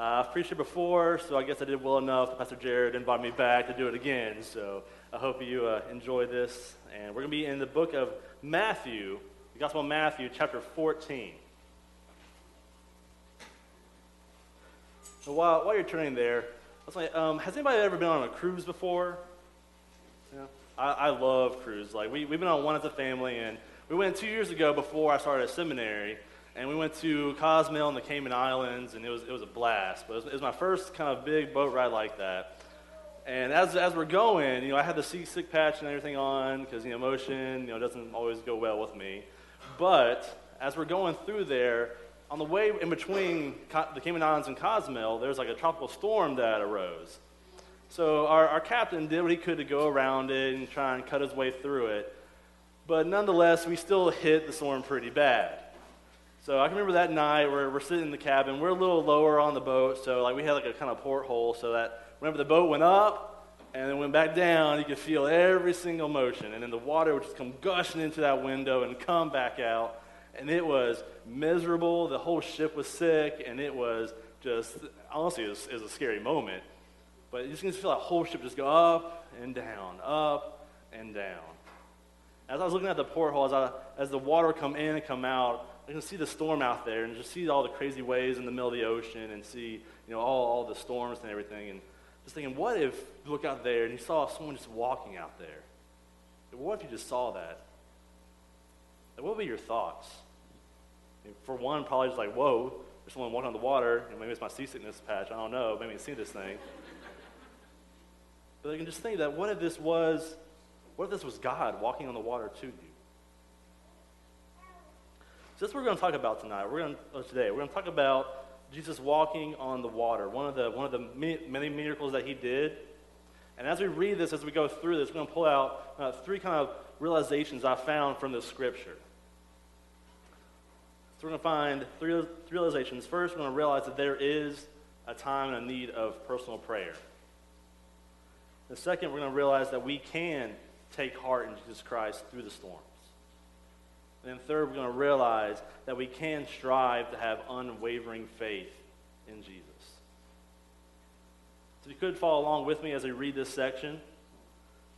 Uh, I've preached it before, so I guess I did well enough Pastor Jared invited me back to do it again. So I hope you uh, enjoy this. And we're going to be in the book of Matthew, the Gospel of Matthew, chapter 14. So while, while you're turning there, I was like, um, has anybody ever been on a cruise before? Yeah. I, I love cruises. Like we, we've been on one as a family, and we went two years ago before I started seminary and we went to Cozumel and the Cayman Islands, and it was, it was a blast. But it was, it was my first kind of big boat ride like that. And as, as we're going, you know, I had the seasick patch and everything on because, you know, motion, you know, doesn't always go well with me. But as we're going through there, on the way in between the Cayman Islands and Cozumel, there's like a tropical storm that arose. So our, our captain did what he could to go around it and try and cut his way through it. But nonetheless, we still hit the storm pretty bad. So I can remember that night where we're sitting in the cabin. We're a little lower on the boat, so like we had like a kind of porthole so that whenever the boat went up and then went back down, you could feel every single motion. And then the water would just come gushing into that window and come back out. And it was miserable. The whole ship was sick, and it was just, honestly, it was, it was a scary moment. But you just can feel that whole ship just go up and down, up and down. As I was looking at the porthole, as, I, as the water come in and come out, I can see the storm out there and just see all the crazy waves in the middle of the ocean and see, you know, all, all the storms and everything. And just thinking, what if you look out there and you saw someone just walking out there? What if you just saw that? What would be your thoughts? for one, probably just like, whoa, there's someone walking on the water. And maybe it's my seasickness patch. I don't know. Maybe see this thing. but I can just think that what if this was, what if this was God walking on the water to you? So that's what we're going to talk about tonight. We're going to, today. We're going to talk about Jesus walking on the water. One of the one of the many, many miracles that he did. And as we read this, as we go through this, we're going to pull out uh, three kind of realizations I found from the scripture. So we're going to find three, three realizations. First, we're going to realize that there is a time and a need of personal prayer. The second, we're going to realize that we can take heart in Jesus Christ through the storm. And then third, we're going to realize that we can strive to have unwavering faith in Jesus. So you could follow along with me as we read this section,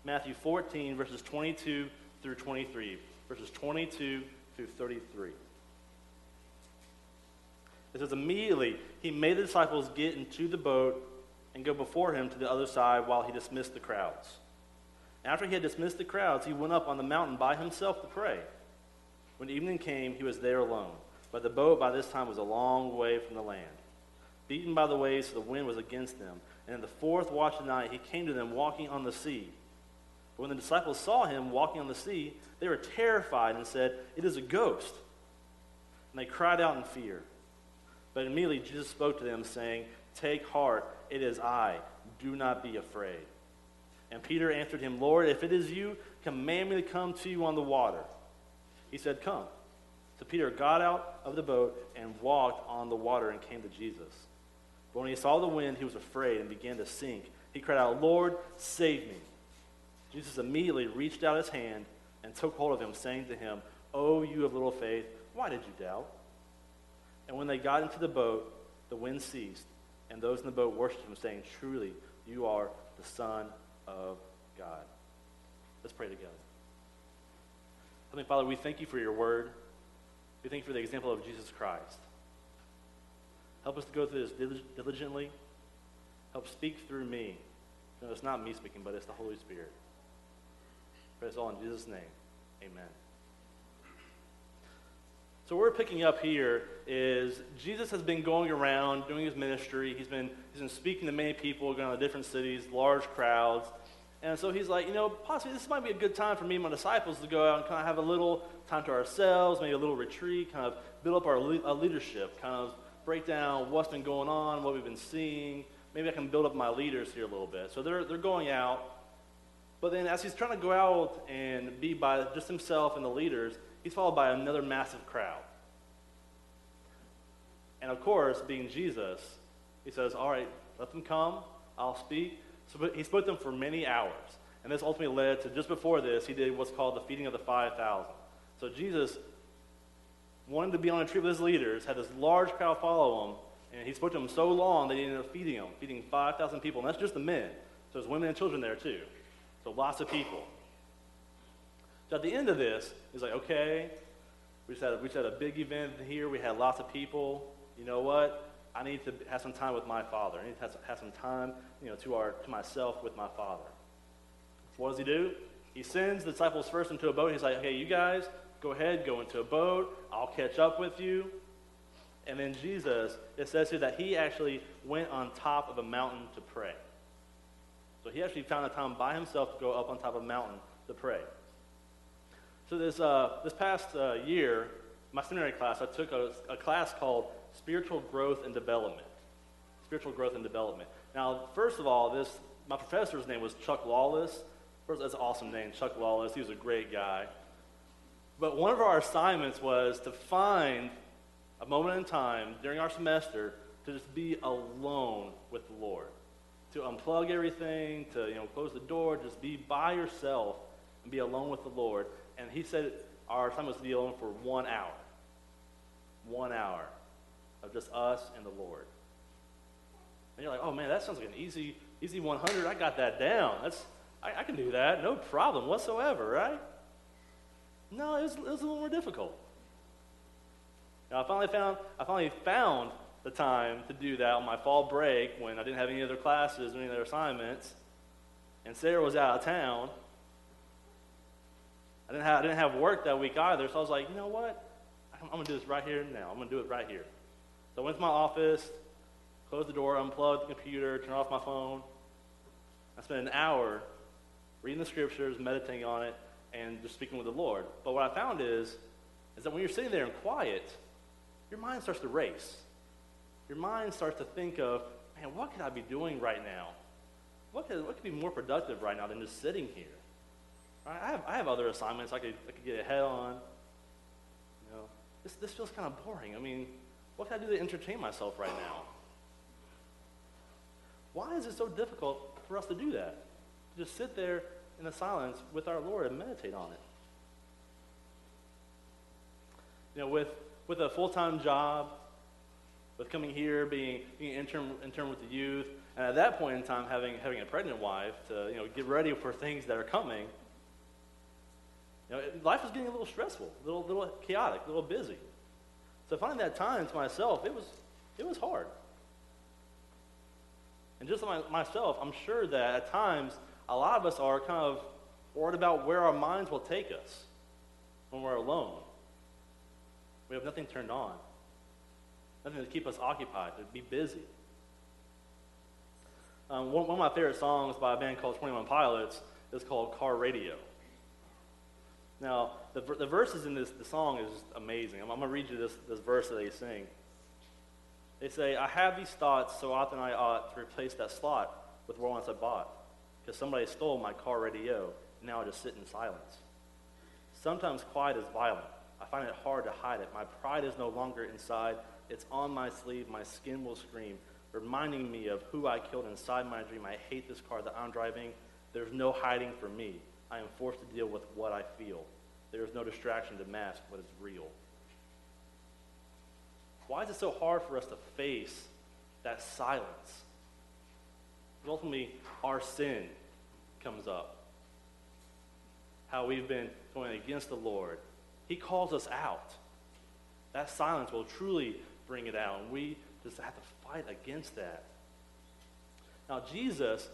Matthew 14, verses 22 through 23. Verses 22 through 33. It says, Immediately he made the disciples get into the boat and go before him to the other side while he dismissed the crowds. After he had dismissed the crowds, he went up on the mountain by himself to pray. When evening came, he was there alone. But the boat by this time was a long way from the land. Beaten by the waves, so the wind was against them. And in the fourth watch of the night, he came to them walking on the sea. But when the disciples saw him walking on the sea, they were terrified and said, It is a ghost. And they cried out in fear. But immediately Jesus spoke to them, saying, Take heart, it is I. Do not be afraid. And Peter answered him, Lord, if it is you, command me to come to you on the water. He said, Come. So Peter got out of the boat and walked on the water and came to Jesus. But when he saw the wind, he was afraid and began to sink. He cried out, Lord, save me. Jesus immediately reached out his hand and took hold of him, saying to him, Oh, you of little faith, why did you doubt? And when they got into the boat, the wind ceased, and those in the boat worshipped him, saying, Truly, you are the Son of God. Let's pray together. Heavenly Father, we thank you for your word. We thank you for the example of Jesus Christ. Help us to go through this diligently. Help speak through me. No, it's not me speaking, but it's the Holy Spirit. Pray this all in Jesus' name. Amen. So what we're picking up here is Jesus has been going around doing his ministry. He's been, he's been speaking to many people, going to different cities, large crowds. And so he's like, you know, possibly this might be a good time for me and my disciples to go out and kind of have a little time to ourselves, maybe a little retreat, kind of build up our le- uh, leadership, kind of break down what's been going on, what we've been seeing. Maybe I can build up my leaders here a little bit. So they're, they're going out. But then as he's trying to go out and be by just himself and the leaders, he's followed by another massive crowd. And of course, being Jesus, he says, All right, let them come, I'll speak. So he spoke to them for many hours. And this ultimately led to just before this, he did what's called the feeding of the 5,000. So Jesus, wanted to be on a trip with his leaders, had this large crowd follow him, And he spoke to them so long that he ended up feeding them, feeding 5,000 people. And that's just the men. So there's women and children there too. So lots of people. So at the end of this, he's like, okay, we just, had we just had a big event here. We had lots of people. You know what? I need to have some time with my father. I need to have some, time, you know, to, our, to myself with my father. What does he do? He sends the disciples first into a boat. He's like, okay, you guys, go ahead, go into a boat. I'll catch up with you. And then Jesus, it says here that he actually went on top of a mountain to pray. So he actually found a time by himself to go up on top of a mountain to pray. So this, uh, this past uh, year, my seminary class, I took a, a class called Spiritual Growth and Development. Spiritual Growth and Development. Now, first of all, this my professor's name was Chuck Lawless. First, that's an awesome name, Chuck Lawless. He was a great guy. But one of our assignments was to find a moment in time during our semester to just be alone with the Lord, to unplug everything, to you know close the door, just be by yourself and be alone with the Lord. And he said our assignment was to be alone for one hour, one hour of just us and the Lord. And you're like, oh man, that sounds like an easy, easy 100. I got that down. That's I, I can do that, no problem whatsoever, right? No, it was, it was a little more difficult. Now, I finally found, I finally found the time to do that on my fall break when I didn't have any other classes or any other assignments, and Sarah was out of town. I didn't have, I didn't have work that week either, so I was like, you know what? I'm, I'm going to do this right here and now. I'm going to do it right here. So I went to my office, closed the door, unplugged the computer, turned off my phone. I spent an hour reading the scriptures, meditating on it, and just speaking with the Lord. But what I found is, is that when you're sitting there in quiet, your mind starts to race. Your mind starts to think of, man, what could I be doing right now? What could, what could be more productive right now than just sitting here? Right? I, have, I have other assignments I could, I could get ahead on. You know, this, this feels kind of boring. I mean, what can I do to entertain myself right now? Why is it so difficult for us to do that? To just sit there in the silence with our Lord and meditate on it. You know, with, with a full time job, with coming here, being, being intern, intern with the youth, and at that point in time, having, having a pregnant wife to you know, get ready for things that are coming, you know, life is getting a little stressful, a little, little chaotic, a little busy. So finding that time to myself, it was, it was hard. And just like myself, I'm sure that at times a lot of us are kind of worried about where our minds will take us when we're alone. We have nothing turned on, nothing to keep us occupied, to be busy. Um, one, one, of my favorite songs by a band called 21 Pilots is called Car Radio. Now, the, the verses in this the song is amazing. I'm, I'm going to read you this, this verse that they sing. They say, I have these thoughts so often I ought to replace that slot with once I bought because somebody stole my car radio, and now I just sit in silence. Sometimes quiet is violent. I find it hard to hide it. My pride is no longer inside. It's on my sleeve. My skin will scream, reminding me of who I killed inside my dream. I hate this car that I'm driving. There's no hiding for me. I am forced to deal with what I feel. There is no distraction to mask what is real. Why is it so hard for us to face that silence? ultimately, our sin comes up. How we've been going against the Lord. He calls us out. That silence will truly bring it out, and we just have to fight against that. Now, Jesus,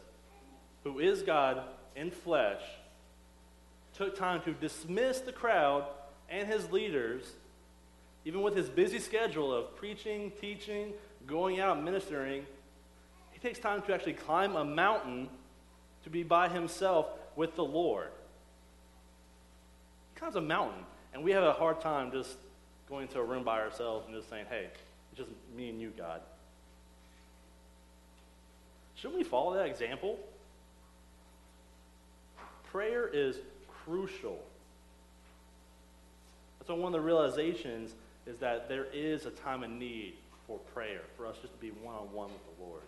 who is God in flesh, took time to dismiss the crowd and his leaders, even with his busy schedule of preaching, teaching, going out, ministering he takes time to actually climb a mountain to be by himself with the Lord. He climbs a mountain, and we have a hard time just going to a room by ourselves and just saying, hey, it's just me and you, God. Shouldn't we follow that example? Prayer is crucial. So one of the realizations is that there is a time of need for prayer, for us just to be one-on-one with the Lord.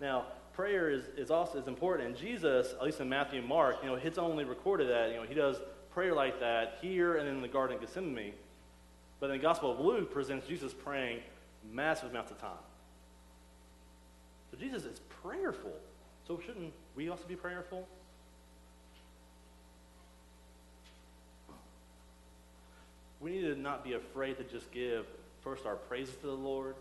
Now, prayer is, is also is important. And Jesus, at least in Matthew and Mark, you know, it's only recorded that, you know, he does prayer like that here and in the Garden of Gethsemane. But in the Gospel of Luke presents Jesus praying massive amounts of time. So Jesus is prayerful. So shouldn't we also be prayerful? We need to not be afraid to just give first our praises to the Lord.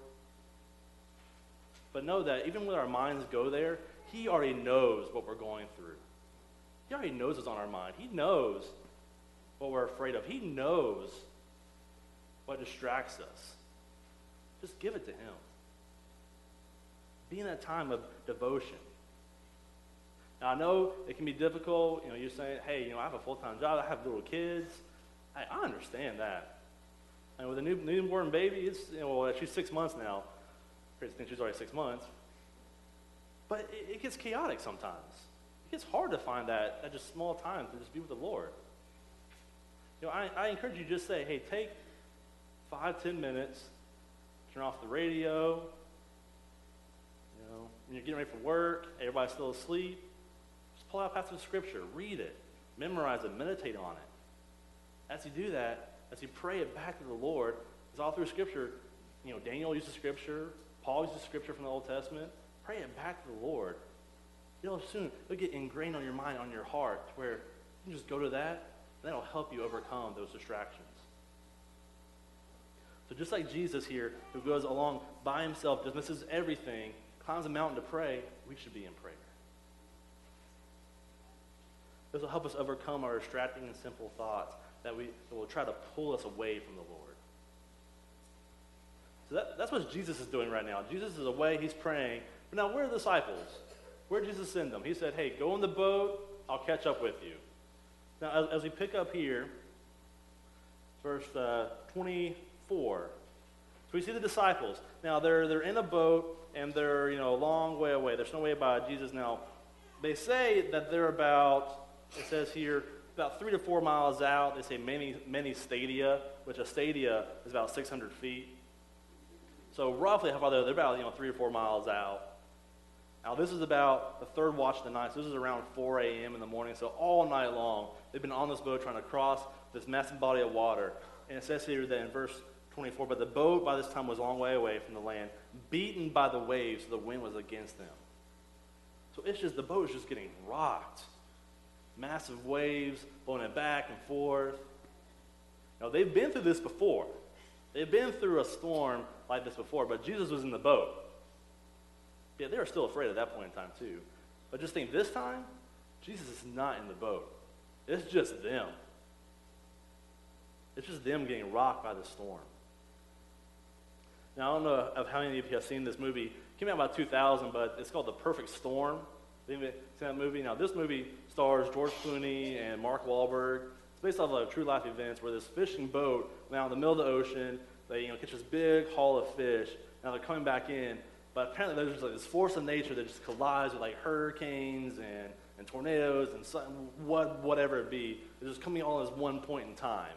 But know that even when our minds go there, He already knows what we're going through. He already knows what's on our mind. He knows what we're afraid of. He knows what distracts us. Just give it to Him. Be in that time of devotion. Now, I know it can be difficult. You know, you're saying, hey, you know, I have a full time job, I have little kids. I, I understand that. And with a new, newborn baby, it's, you know, well, she's six months now. I think she's already six months. But it, it gets chaotic sometimes. It gets hard to find that, that just small time to just be with the Lord. You know, I, I encourage you to just say, hey, take five, ten minutes, turn off the radio. You know, when you're getting ready for work, everybody's still asleep. Just pull out a passage of scripture, read it, memorize it, meditate on it. As you do that, as you pray it back to the Lord, it's all through scripture. You know, Daniel used the scripture, Paul used the scripture from the Old Testament. Pray it back to the Lord. It'll soon it'll get ingrained on your mind, on your heart, where you can just go to that, and that'll help you overcome those distractions. So just like Jesus here, who goes along by himself, dismisses everything, climbs a mountain to pray, we should be in prayer. This will help us overcome our distracting and simple thoughts that, we, that will try to pull us away from the Lord. So that, that's what Jesus is doing right now. Jesus is away, he's praying. But now, where are the disciples? Where did Jesus send them? He said, hey, go in the boat, I'll catch up with you. Now, as, as we pick up here, verse uh, 24. So we see the disciples. Now, they're, they're in a boat, and they're, you know, a long way away. There's no way about Jesus. Now, they say that they're about, it says here, about three to four miles out. They say many, many stadia, which a stadia is about 600 feet. So roughly how far they're, they're about you know three or four miles out. Now this is about the third watch of the night. So this is around 4 a.m. in the morning. So all night long they've been on this boat trying to cross this massive body of water. And it says here that in verse 24, but the boat by this time was a long way away from the land, beaten by the waves, so the wind was against them. So it's just the boat is just getting rocked. Massive waves blowing it back and forth. Now they've been through this before. They've been through a storm like this before, but Jesus was in the boat. Yeah, they were still afraid at that point in time, too. But just think this time, Jesus is not in the boat. It's just them. It's just them getting rocked by the storm. Now, I don't know of how many of you have seen this movie. It came out about 2000, but it's called The Perfect Storm. Seen that movie? Now, this movie stars George Clooney and Mark Wahlberg. It's based off of true life events where this fishing boat went out in the middle of the ocean. They you know, catch this big haul of fish. Now they're coming back in. But apparently there's like this force of nature that just collides with like hurricanes and, and tornadoes and some, what, whatever it be. It's just coming all at one point in time.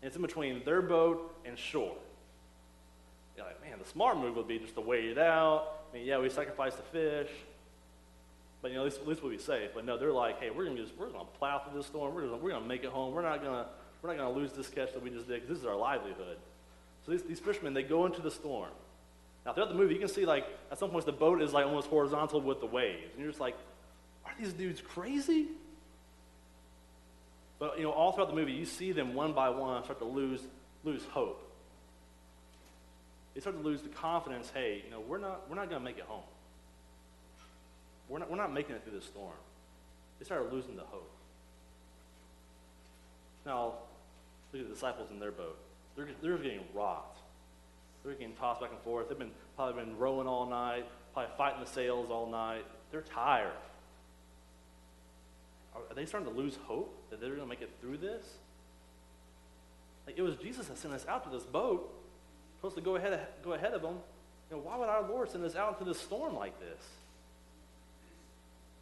And it's in between their boat and shore. You're like, man, the smart move would be just to wait it out. I mean, yeah, we sacrifice the fish. But you know, at least, at least we'll be safe. But no, they're like, hey, we're gonna just we're gonna plow through this storm. We're gonna we're gonna make it home. We're not gonna we're not gonna lose this catch that we just did because this is our livelihood. So these, these fishermen they go into the storm. Now throughout the movie, you can see like at some points the boat is like almost horizontal with the waves, and you're just like, are these dudes crazy? But you know, all throughout the movie, you see them one by one start to lose lose hope. They start to lose the confidence. Hey, you know, we're not we're not gonna make it home. We're not, we're not making it through this storm. They started losing the hope. Now, look at the disciples in their boat. They're, they're getting rocked. They're getting tossed back and forth. They've been probably been rowing all night, probably fighting the sails all night. They're tired. Are, are they starting to lose hope that they're going to make it through this? Like it was Jesus that sent us out to this boat, supposed to go ahead, go ahead of them. You know, why would our Lord send us out into this storm like this?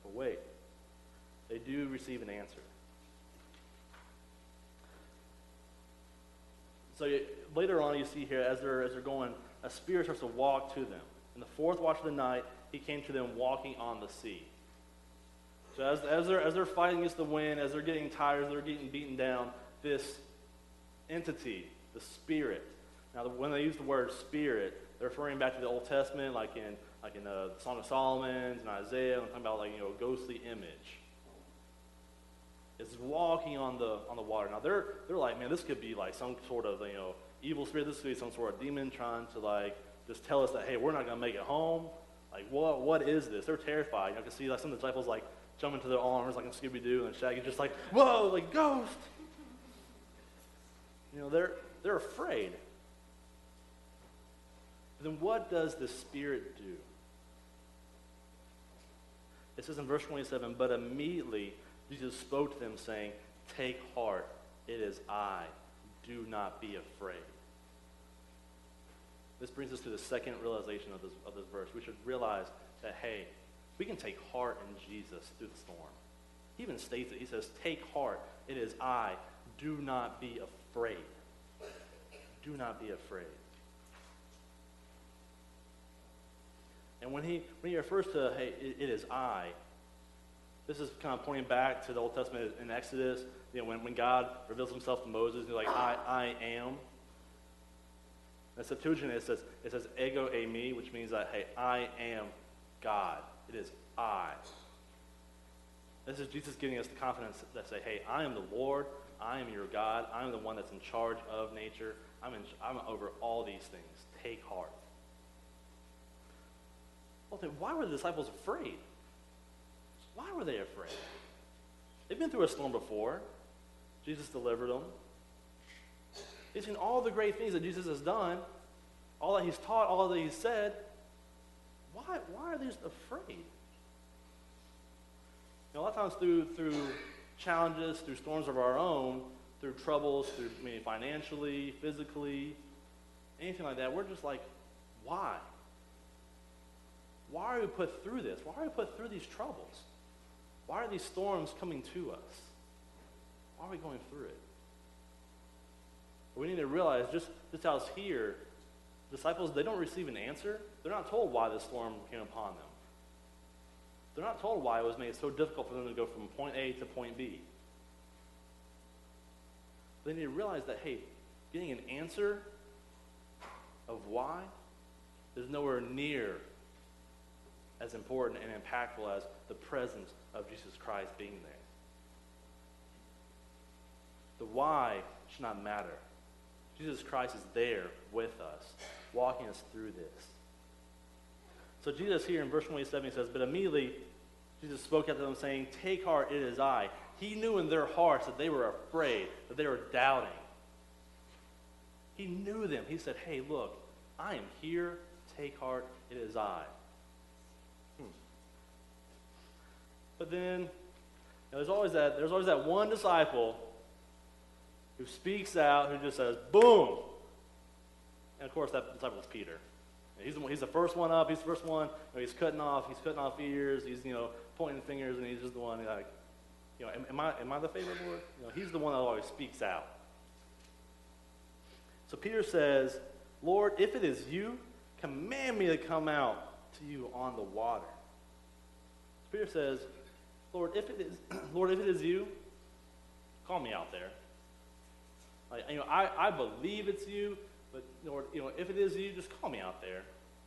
But wait, they do receive an answer. So you, later on, you see here, as they're, as they're going, a spirit starts to walk to them. In the fourth watch of the night, he came to them walking on the sea. So as, as, they're, as they're fighting against the wind, as they're getting tired, as they're getting beaten down, this entity, the spirit. Now, when they use the word spirit, they're referring back to the Old Testament, like in like in the Song of Solomon and Isaiah, and talking about like you know a ghostly image. It's walking on the on the water. Now they're they're like, man, this could be like some sort of you know evil spirit. This could be some sort of demon trying to like just tell us that hey, we're not gonna make it home. Like what what is this? They're terrified. You know, I can see like some of the disciples like jump into their arms like in Scooby Doo, and Shaggy's just like, whoa, like ghost. You know, they're they're afraid. Then what does the Spirit do? It says in verse 27, but immediately Jesus spoke to them, saying, Take heart, it is I. Do not be afraid. This brings us to the second realization of this, of this verse. We should realize that, hey, we can take heart in Jesus through the storm. He even states it. He says, Take heart, it is I. Do not be afraid. Do not be afraid. And when he, when he refers to, hey, it, it is I, this is kind of pointing back to the Old Testament in Exodus, you know, when, when God reveals himself to Moses, he's like, I, I am. The Septuagint, it says, it says ego eimi, which means that, hey, I am God. It is I. This is Jesus giving us the confidence that say, hey, I am the Lord. I am your God. I am the one that's in charge of nature. I'm, in, I'm over all these things. Take heart. Well, then why were the disciples afraid? Why were they afraid? They've been through a storm before. Jesus delivered them. They've seen all the great things that Jesus has done, all that he's taught, all that he's said. Why, why are they afraid? You know, a lot of times through, through challenges, through storms of our own, through troubles, through maybe financially, physically, anything like that, we're just like, why? Why are we put through this? Why are we put through these troubles? Why are these storms coming to us? Why are we going through it? We need to realize just, just how it's here, disciples, they don't receive an answer. They're not told why the storm came upon them. They're not told why it was made so difficult for them to go from point A to point B. They need to realize that, hey, getting an answer of why is nowhere near as important and impactful as the presence of Jesus Christ being there. The why should not matter. Jesus Christ is there with us, walking us through this. So Jesus here in verse 27 he says, But immediately Jesus spoke out to them, saying, Take heart, it is I. He knew in their hearts that they were afraid, that they were doubting. He knew them. He said, Hey, look, I am here. Take heart, it is I. Hmm. But then, you know, there's always that there's always that one disciple who speaks out, who just says, boom. And of course, that disciple is Peter. He's the, he's the first one up. He's the first one. You know, he's cutting off. He's cutting off ears. He's you know pointing fingers, and he's just the one like, you know, am, am I am I the favorite Lord? You know, he's the one that always speaks out. So Peter says, Lord, if it is you, command me to come out to you on the water. Peter says, Lord, if it is Lord, if it is you, call me out there. Like, you know, I, I believe it's you, but Lord, you know, if it is you, just call me out there.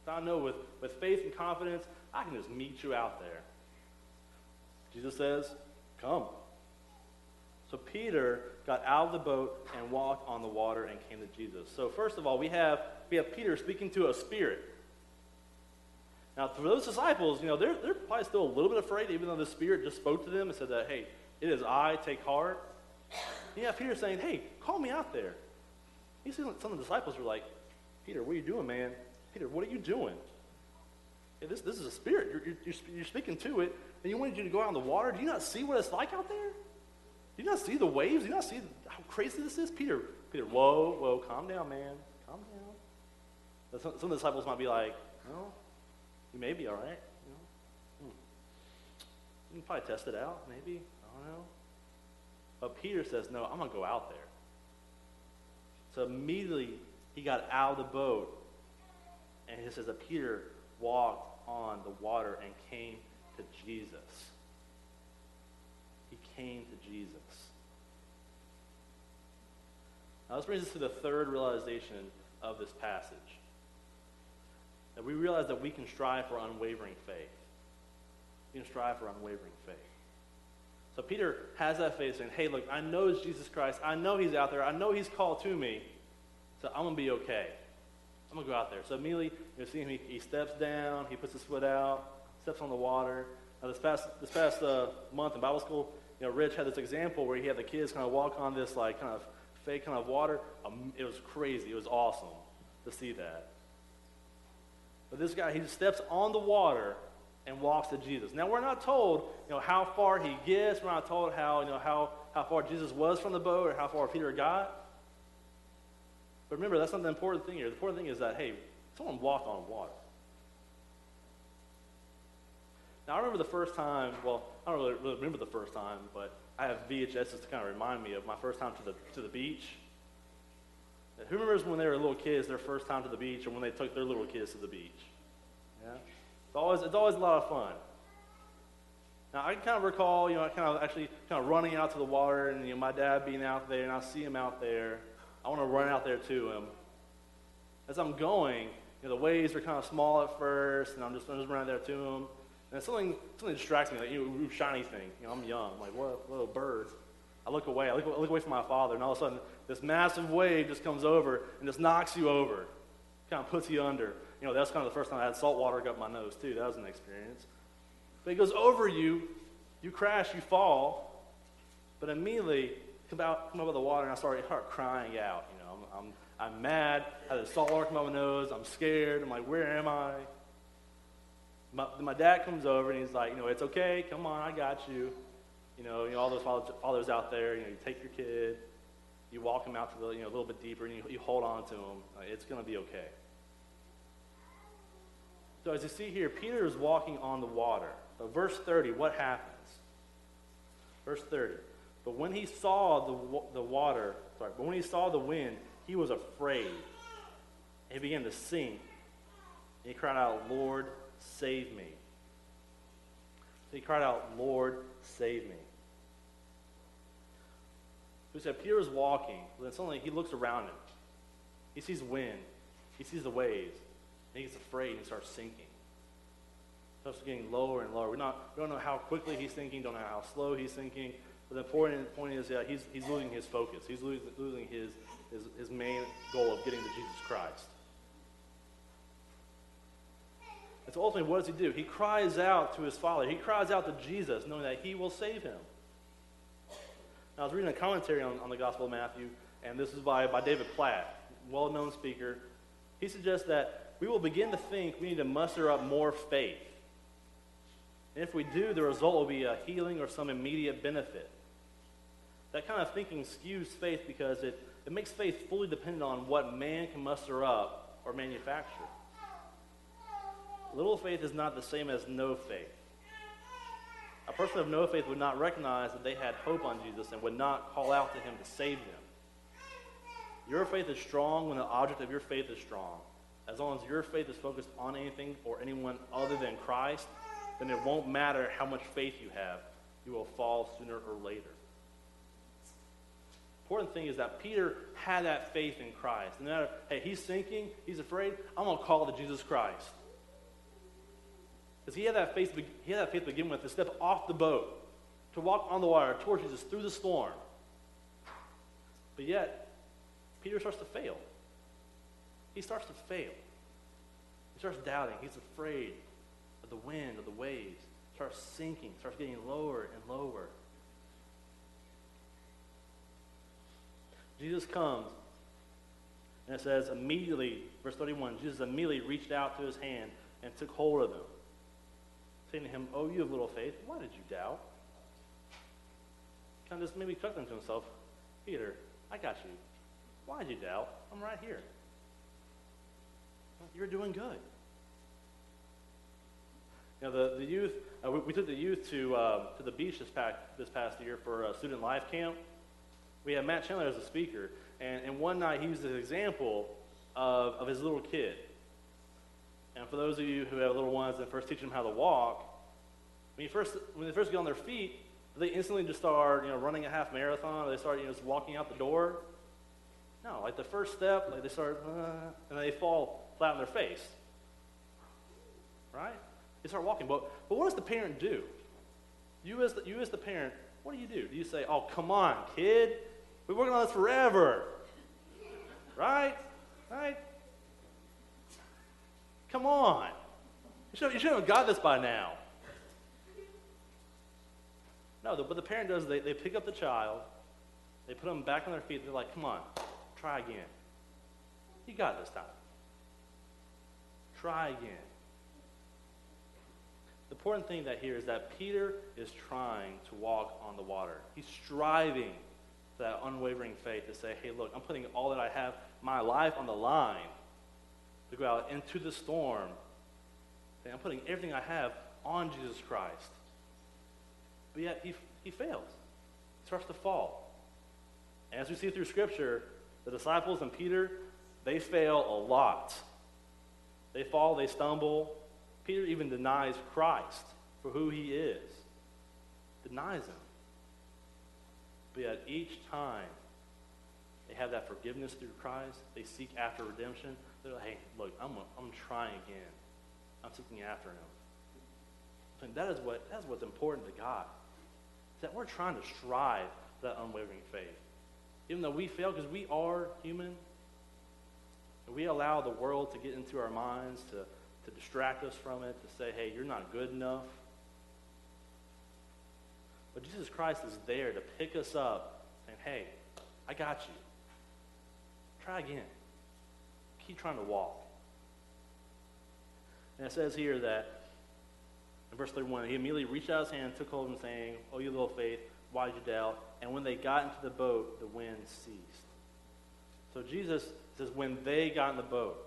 I know with, with faith and confidence, I can just meet you out there. Jesus says, Come. So Peter got out of the boat and walked on the water and came to Jesus. So first of all, we have we have Peter speaking to a spirit. Now, for those disciples, you know, they're, they're probably still a little bit afraid, even though the Spirit just spoke to them and said that, hey, it is I, take heart. Yeah, Peter saying, hey, call me out there. You see, some of the disciples were like, Peter, what are you doing, man? Peter, what are you doing? Hey, this, this is a spirit. You're, you're, you're speaking to it, and you wanted you to go out in the water. Do you not see what it's like out there? Do you not see the waves? Do you not see how crazy this is? Peter, Peter, whoa, whoa, calm down, man. Calm down. Some, some of the disciples might be like, no, you may be all right. You, know? hmm. you can probably test it out, maybe. I don't know. But Peter says, No, I'm going to go out there. So immediately he got out of the boat, and he says that Peter walked on the water and came to Jesus. He came to Jesus. Now, this brings us to the third realization of this passage. That we realize that we can strive for unwavering faith. We can strive for unwavering faith. So Peter has that faith saying, hey, look, I know it's Jesus Christ. I know he's out there. I know he's called to me. So I'm going to be okay. I'm going to go out there. So immediately, you see him, he, he, steps down, he puts his foot out, steps on the water. Now, this past, this past uh, month in Bible school, you know, Rich had this example where he had the kids kind of walk on this, like, kind of fake kind of water. Um, it was crazy. It was awesome to see that. But this guy, he steps on the water and walks to Jesus. Now we're not told, you know, how far he gets. We're not told how, you know, how, how far Jesus was from the boat or how far Peter got. But remember, that's not the important thing here. The important thing is that, hey, someone walked on water. Now I remember the first time, well, I don't really, really remember the first time, but I have VHSs to kind of remind me of my first time to the, to the beach. Who remembers when they were little kids, their first time to the beach, or when they took their little kids to the beach? Yeah? It's always, it's always a lot of fun. Now, I can kind of recall, you know, I kind of actually kind of running out to the water and, you know, my dad being out there, and I see him out there. I want to run out there to him. As I'm going, you know, the waves are kind of small at first, and I'm just, I'm just running there to him. And something, something distracts me, like, you know, shiny thing. You know, I'm young. I'm like, what, what a bird. I look away. I look, I look away from my father, and all of a sudden, this massive wave just comes over and just knocks you over, kind of puts you under. You know, that's kind of the first time I had salt water up my nose, too. That was an experience. But it goes over you, you crash, you fall, but immediately come out, come out of the water, and I start, start crying out. You know, I'm, I'm, I'm mad. I had the salt water come out my nose. I'm scared. I'm like, where am I? My, my dad comes over and he's like, you know, it's okay. Come on, I got you. You know, you know all those fathers out there. You know, you take your kid, you walk him out to the, you know, a little bit deeper, and you, you hold on to him. Uh, it's going to be okay. So as you see here, Peter is walking on the water. So verse 30, what happens? Verse 30. But when he saw the, the water, sorry, but when he saw the wind, he was afraid. He began to sink. And he cried out, Lord, save me. So he cried out, Lord, save me. He said, Peter is walking. Then suddenly he looks around him. He sees wind. He sees the waves. And he gets afraid and starts sinking. Starts getting lower and lower. We're not, we don't know how quickly he's sinking, don't know how slow he's sinking. But the important point is that he's, he's losing his focus. He's losing, losing his, his, his main goal of getting to Jesus Christ. And so ultimately, what does he do? He cries out to his Father. He cries out to Jesus, knowing that he will save him. Now, I was reading a commentary on, on the Gospel of Matthew, and this is by, by David Platt, well known speaker. He suggests that we will begin to think we need to muster up more faith. And if we do, the result will be a healing or some immediate benefit. That kind of thinking skews faith because it, it makes faith fully dependent on what man can muster up or manufacture. Little faith is not the same as no faith. A person of no faith would not recognize that they had hope on Jesus and would not call out to him to save them. Your faith is strong when the object of your faith is strong. As long as your faith is focused on anything or anyone other than Christ, then it won't matter how much faith you have. You will fall sooner or later. Important thing is that Peter had that faith in Christ. No matter, hey, he's sinking, he's afraid, I'm going to call to Jesus Christ. Because he had that faith, he had that faith to begin with to step off the boat, to walk on the water towards Jesus through the storm. But yet, Peter starts to fail. He starts to fail. He starts doubting. He's afraid of the wind, of the waves. Starts sinking, starts getting lower and lower. Jesus comes, and it says immediately, verse 31, Jesus immediately reached out to his hand and took hold of him saying to him, Oh, you have little faith, why did you doubt? Kind of just maybe chuckling to himself, Peter, I got you. Why did you doubt? I'm right here. You're doing good. You know, the, the youth, uh, we, we, took the youth to, uh, to the beach this past, this past year for a student life camp. We had Matt Chandler as a speaker, and, and one night he used an example of, of his little kid. And for those of you who have little ones and first teach them how to walk, when, you first, when they first get on their feet, they instantly just start, you know, running a half marathon, or they start, you know, just walking out the door. No, like the first step, like they start, uh, and they fall flat on their face. right? They start walking. But, but what does the parent do? You as, the, you as the parent, what do you do? Do you say, oh, come on, kid? Been working on this forever. Right? Right? Come on. You should, you should have got this by now. No, the, what the parent does they, they pick up the child, they put them back on their feet, they're like, come on, try again. You got this time. Try again. The important thing that here is that Peter is trying to walk on the water. He's striving for that unwavering faith to say, hey, look, I'm putting all that I have, my life on the line to go out into the storm. I'm putting everything I have on Jesus Christ. But yet he, he fails. He starts to fall. And as we see through Scripture, the disciples and Peter, they fail a lot. They fall, they stumble. Peter even denies Christ for who he is, denies him. But yet each time they have that forgiveness through Christ, they seek after redemption. They're like, hey, look, I'm, I'm trying again. I'm seeking after him. And that is, what, that is what's important to God. That we're trying to strive for that unwavering faith. Even though we fail, because we are human, and we allow the world to get into our minds, to, to distract us from it, to say, hey, you're not good enough. But Jesus Christ is there to pick us up and, hey, I got you. Try again. Keep trying to walk. And it says here that in verse 31, he immediately reached out his hand, took hold of him, saying, Oh, you little faith, why did you doubt? And when they got into the boat, the wind ceased. So Jesus says, when they got in the boat,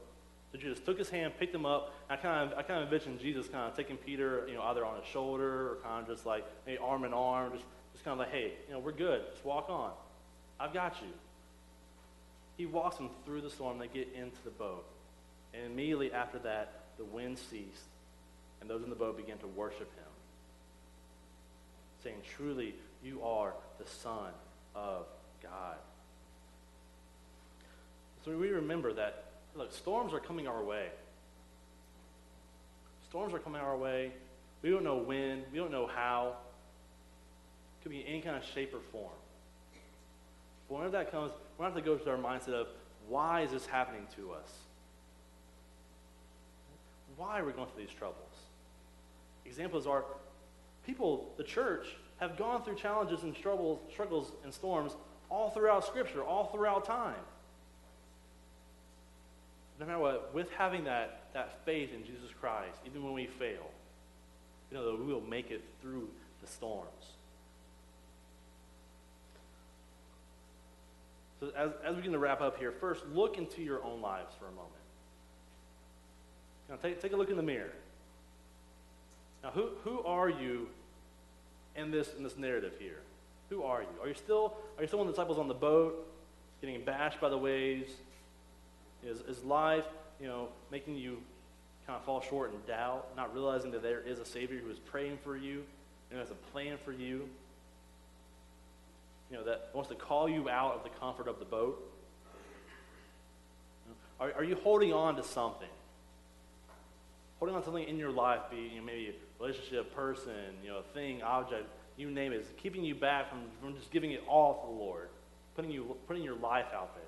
so Jesus took his hand, picked him up. I kind of, I kind of envision Jesus kind of taking Peter, you know, either on his shoulder or kind of just like arm in arm, just, just kind of like, hey, you know, we're good. Just walk on. I've got you. He walks them through the storm. They get into the boat. And immediately after that, the wind ceased, and those in the boat began to worship him, saying, Truly, you are the Son of God. So we remember that Look, storms are coming our way. Storms are coming our way. We don't know when. We don't know how. It could be any kind of shape or form. But whenever that comes, we're going to have to go to our mindset of why is this happening to us? Why are we going through these troubles? Examples are people, the church, have gone through challenges and struggles, struggles and storms all throughout Scripture, all throughout time no matter what, with having that, that faith in Jesus Christ, even when we fail, you know that we will make it through the storms. So as, as we begin to wrap up here, first look into your own lives for a moment. Now take, take a look in the mirror. Now who, who are you in this, in this narrative here? Who are you? Are you still, are you still one of the disciples on the boat, getting bashed by the waves, is, is life, you know, making you kind of fall short in doubt, not realizing that there is a Savior who is praying for you and has a plan for you? You know, that wants to call you out of the comfort of the boat? Are, are you holding on to something? Holding on to something in your life, be you know, maybe a relationship, person, you know, thing, object, you name it, is keeping you back from, from just giving it all to the Lord, putting, you, putting your life out there.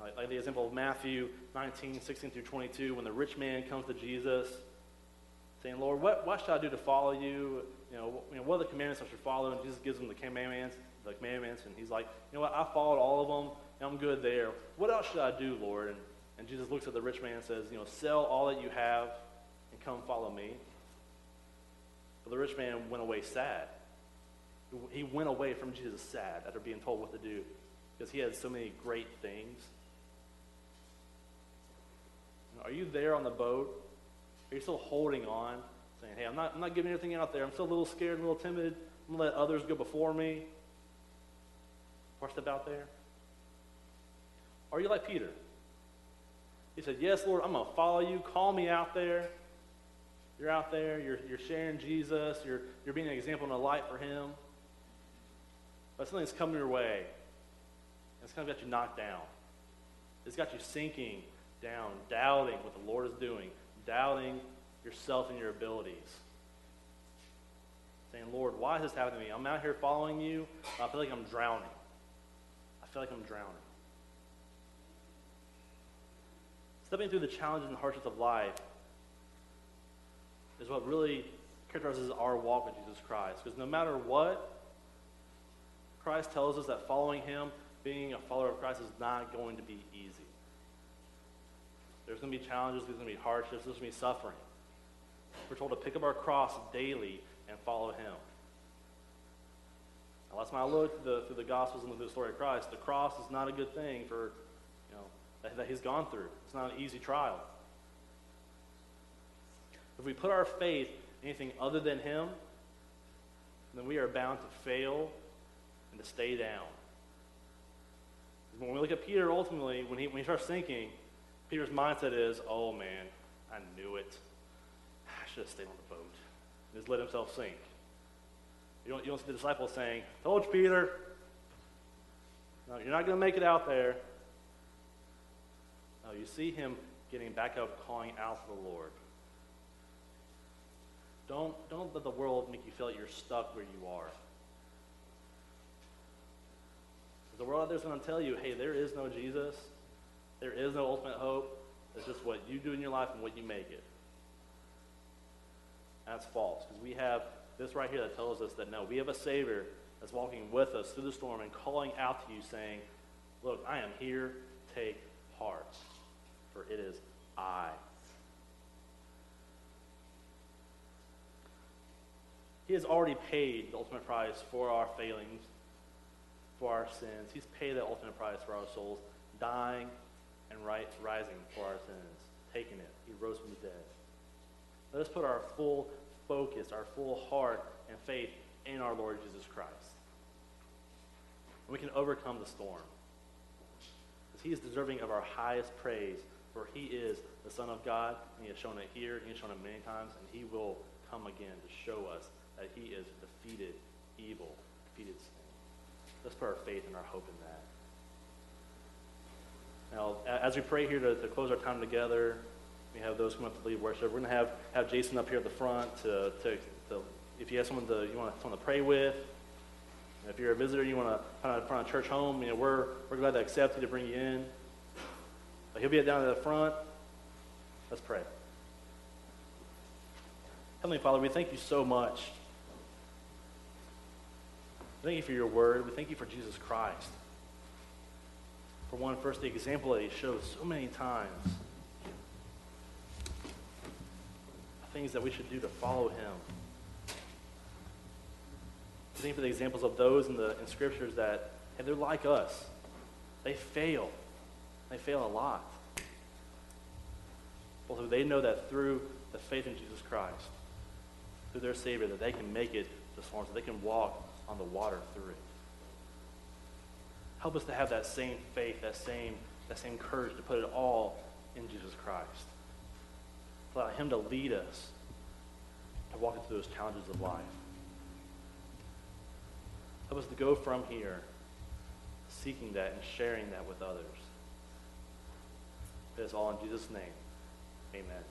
Like, like the example of Matthew 19, 16 through 22, when the rich man comes to Jesus saying, Lord, what, what should I do to follow you? You know, you know, what are the commandments I should follow? And Jesus gives him the commandments, the commandments, and he's like, you know what, I followed all of them, and I'm good there. What else should I do, Lord? And, and Jesus looks at the rich man and says, you know, sell all that you have and come follow me. But the rich man went away sad. He went away from Jesus sad after being told what to do because he had so many great things. Are you there on the boat? Are you still holding on? Saying, hey, I'm not, I'm not giving anything out there. I'm still a little scared, a little timid. I'm going to let others go before me. Or step out there? Are you like Peter? He said, Yes, Lord, I'm going to follow you. Call me out there. You're out there. You're, you're sharing Jesus. You're, you're being an example and a light for him. But something's coming your way. It's kind of got you knocked down. It's got you sinking down, doubting what the Lord is doing, doubting yourself and your abilities. Saying, Lord, why is this happening to me? I'm out here following you. I feel like I'm drowning. I feel like I'm drowning. Stepping through the challenges and hardships of life is what really characterizes our walk with Jesus Christ. Because no matter what, Christ tells us that following him, being a follower of Christ, is not going to be easy. There's going to be challenges, there's going to be hardships, there's going to be suffering. We're told to pick up our cross daily and follow him. Now, last time I looked through the, through the Gospels and through the story of Christ, the cross is not a good thing for, you know, that, that he's gone through. It's not an easy trial. If we put our faith in anything other than him, then we are bound to fail and to stay down. When we look at Peter, ultimately, when he, when he starts thinking, Peter's mindset is, oh man, I knew it. Should have stayed on the boat. And just let himself sink. You don't, you don't see the disciples saying, told you, Peter. No, you're not going to make it out there. No, you see him getting back up, calling out to the Lord. Don't, don't let the world make you feel like you're stuck where you are. The world out there is going to tell you, hey, there is no Jesus. There is no ultimate hope. It's just what you do in your life and what you make it. That's false because we have this right here that tells us that no, we have a Savior that's walking with us through the storm and calling out to you saying, Look, I am here. Take heart, for it is I. He has already paid the ultimate price for our failings, for our sins. He's paid the ultimate price for our souls, dying and right, rising for our sins, taking it. He rose from the dead. Let us put our full focus, our full heart and faith in our Lord Jesus Christ. And we can overcome the storm. Because he is deserving of our highest praise, for he is the Son of God, and he has shown it here, he has shown it many times, and he will come again to show us that he is defeated evil, defeated sin. Let's put our faith and our hope in that. Now, as we pray here to, to close our time together, we have those come up to lead worship. We're going to have, have Jason up here at the front to, to, to if you have someone to, you want someone to pray with. If you're a visitor, you want to find a, find a church home, you know, we're, we're glad to accept you to bring you in. But he'll be down at the front. Let's pray. Heavenly Father, we thank you so much. Thank you for your word. We thank you for Jesus Christ. For one, first, the example that he shows so many times. Things that we should do to follow him. I think for the examples of those in the in scriptures that hey, they're like us. They fail. They fail a lot. Although they know that through the faith in Jesus Christ, through their Savior, that they can make it to storm, so they can walk on the water through it. Help us to have that same faith, that same, that same courage to put it all in Jesus Christ. Allow Him to lead us to walk through those challenges of life. Help us to go from here seeking that and sharing that with others. It is all in Jesus' name. Amen.